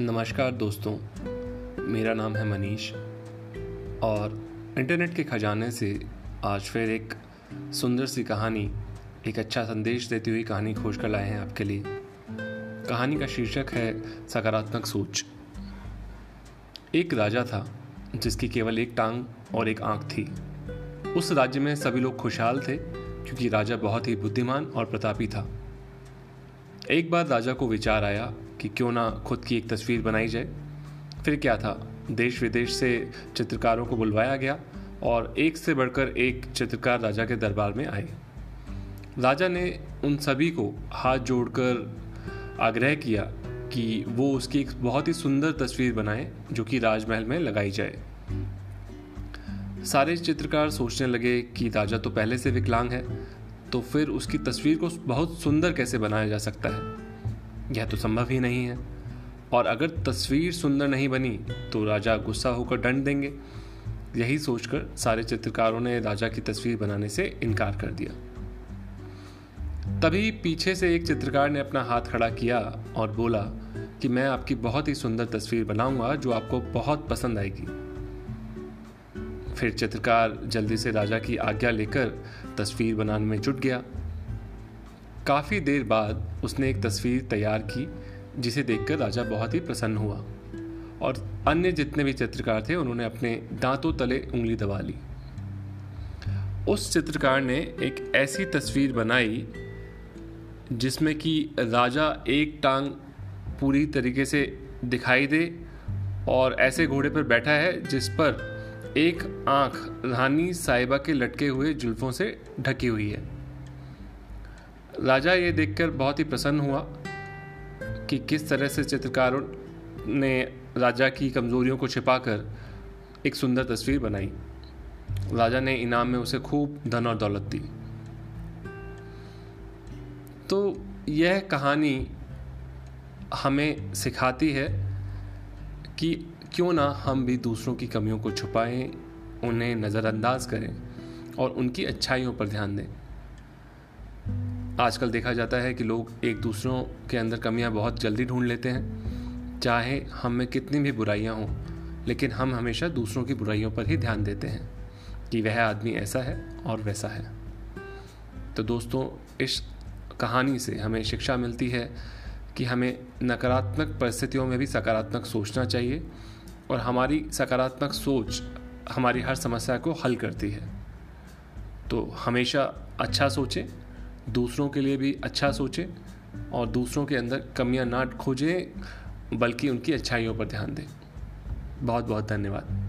नमस्कार दोस्तों, मेरा नाम है मनीष और इंटरनेट के खजाने से आज फिर एक सुंदर सी कहानी, एक अच्छा संदेश देती हुई कहानी खोज कर लाए हैं आपके लिए। कहानी का शीर्षक है सकारात्मक सोच। एक राजा था, जिसकी केवल एक टांग और एक आँख थी। उस राज्य में सभी लोग खुशहाल थे, क्योंकि राजा बहुत ही बुद्धिमान और प्रतापी था। एक बार राजा को विचार आया कि क्यों ना खुद की एक तस्वीर बनाई जाए। फिर क्या था? देश विदेश से चित्रकारों को बुलवाया गया और एक से बढ़कर एक चित्रकार राजा के दरबार में आए। राजा ने उन सभी को हाथ जोड़कर आग्रह किया कि वो उसकी एक बहुत ही सुंदर तस्वीर बनाए जो कि राजमहल में लगाई जाए। सारे चित्रकार सोचने लगे कि राजा तो पहले से विकलांग है तो फिर उसकी तस्वीर को बहुत सुंदर कैसे बनाया जा सकता है? यह तो संभव ही नहीं है। और अगर तस्वीर सुंदर नहीं बनी तो राजा गुस्सा होकर दंड देंगे। यही सोचकर सारे चित्रकारों ने राजा की तस्वीर बनाने से इनकार कर दिया। तभी पीछे से एक चित्रकार ने अपना हाथ खड़ा किया और बोला कि मैं आपकी बहुत ही सुंदर तस्वीर बनाऊँगा, जो आपको बहुत पसंद आएगी। फिर चित्रकार जल्दी से राजा की आज्ञा लेकर तस्वीर बनाने में जुट गया। काफ़ी देर बाद उसने एक तस्वीर तैयार की, जिसे देखकर राजा बहुत ही प्रसन्न हुआ और अन्य जितने भी चित्रकार थे, उन्होंने अपने दांतों तले उंगली दबा ली। उस चित्रकार ने एक ऐसी तस्वीर बनाई, जिसमें कि राजा एक टांग पूरी तरीके से दिखाई दे और ऐसे घोड़े पर बैठा है, जिस पर एक आँख रानी साहिबा के लटके हुए जुल्फों से ढकी हुई है। राजा ये देखकर बहुत ही प्रसन्न हुआ कि किस तरह से चित्रकारों ने राजा की कमज़ोरियों को छिपाकर एक सुंदर तस्वीर बनाई। राजा ने इनाम में उसे खूब धन और दौलत दी। तो यह कहानी हमें सिखाती है कि क्यों ना हम भी दूसरों की कमियों को छुपाएँ, उन्हें नज़रअंदाज करें और उनकी अच्छाइयों पर ध्यान दें। आजकल देखा जाता है कि लोग एक दूसरों के अंदर कमियाँ बहुत जल्दी ढूंढ लेते हैं, चाहे हम में कितनी भी बुराइयाँ हों, लेकिन हम हमेशा दूसरों की बुराइयों पर ही ध्यान देते हैं कि वह आदमी ऐसा है और वैसा है। तो दोस्तों, इस कहानी से हमें शिक्षा मिलती है कि हमें नकारात्मक परिस्थितियों में भी सकारात्मक सोचना चाहिए और हमारी सकारात्मक सोच हमारी हर समस्या को हल करती है। तो हमेशा अच्छा सोचें दूसरों के लिए भी अच्छा सोचें और दूसरों के अंदर कमियाँ ना खोजें, बल्कि उनकी अच्छाइयों पर ध्यान दें। बहुत बहुत धन्यवाद।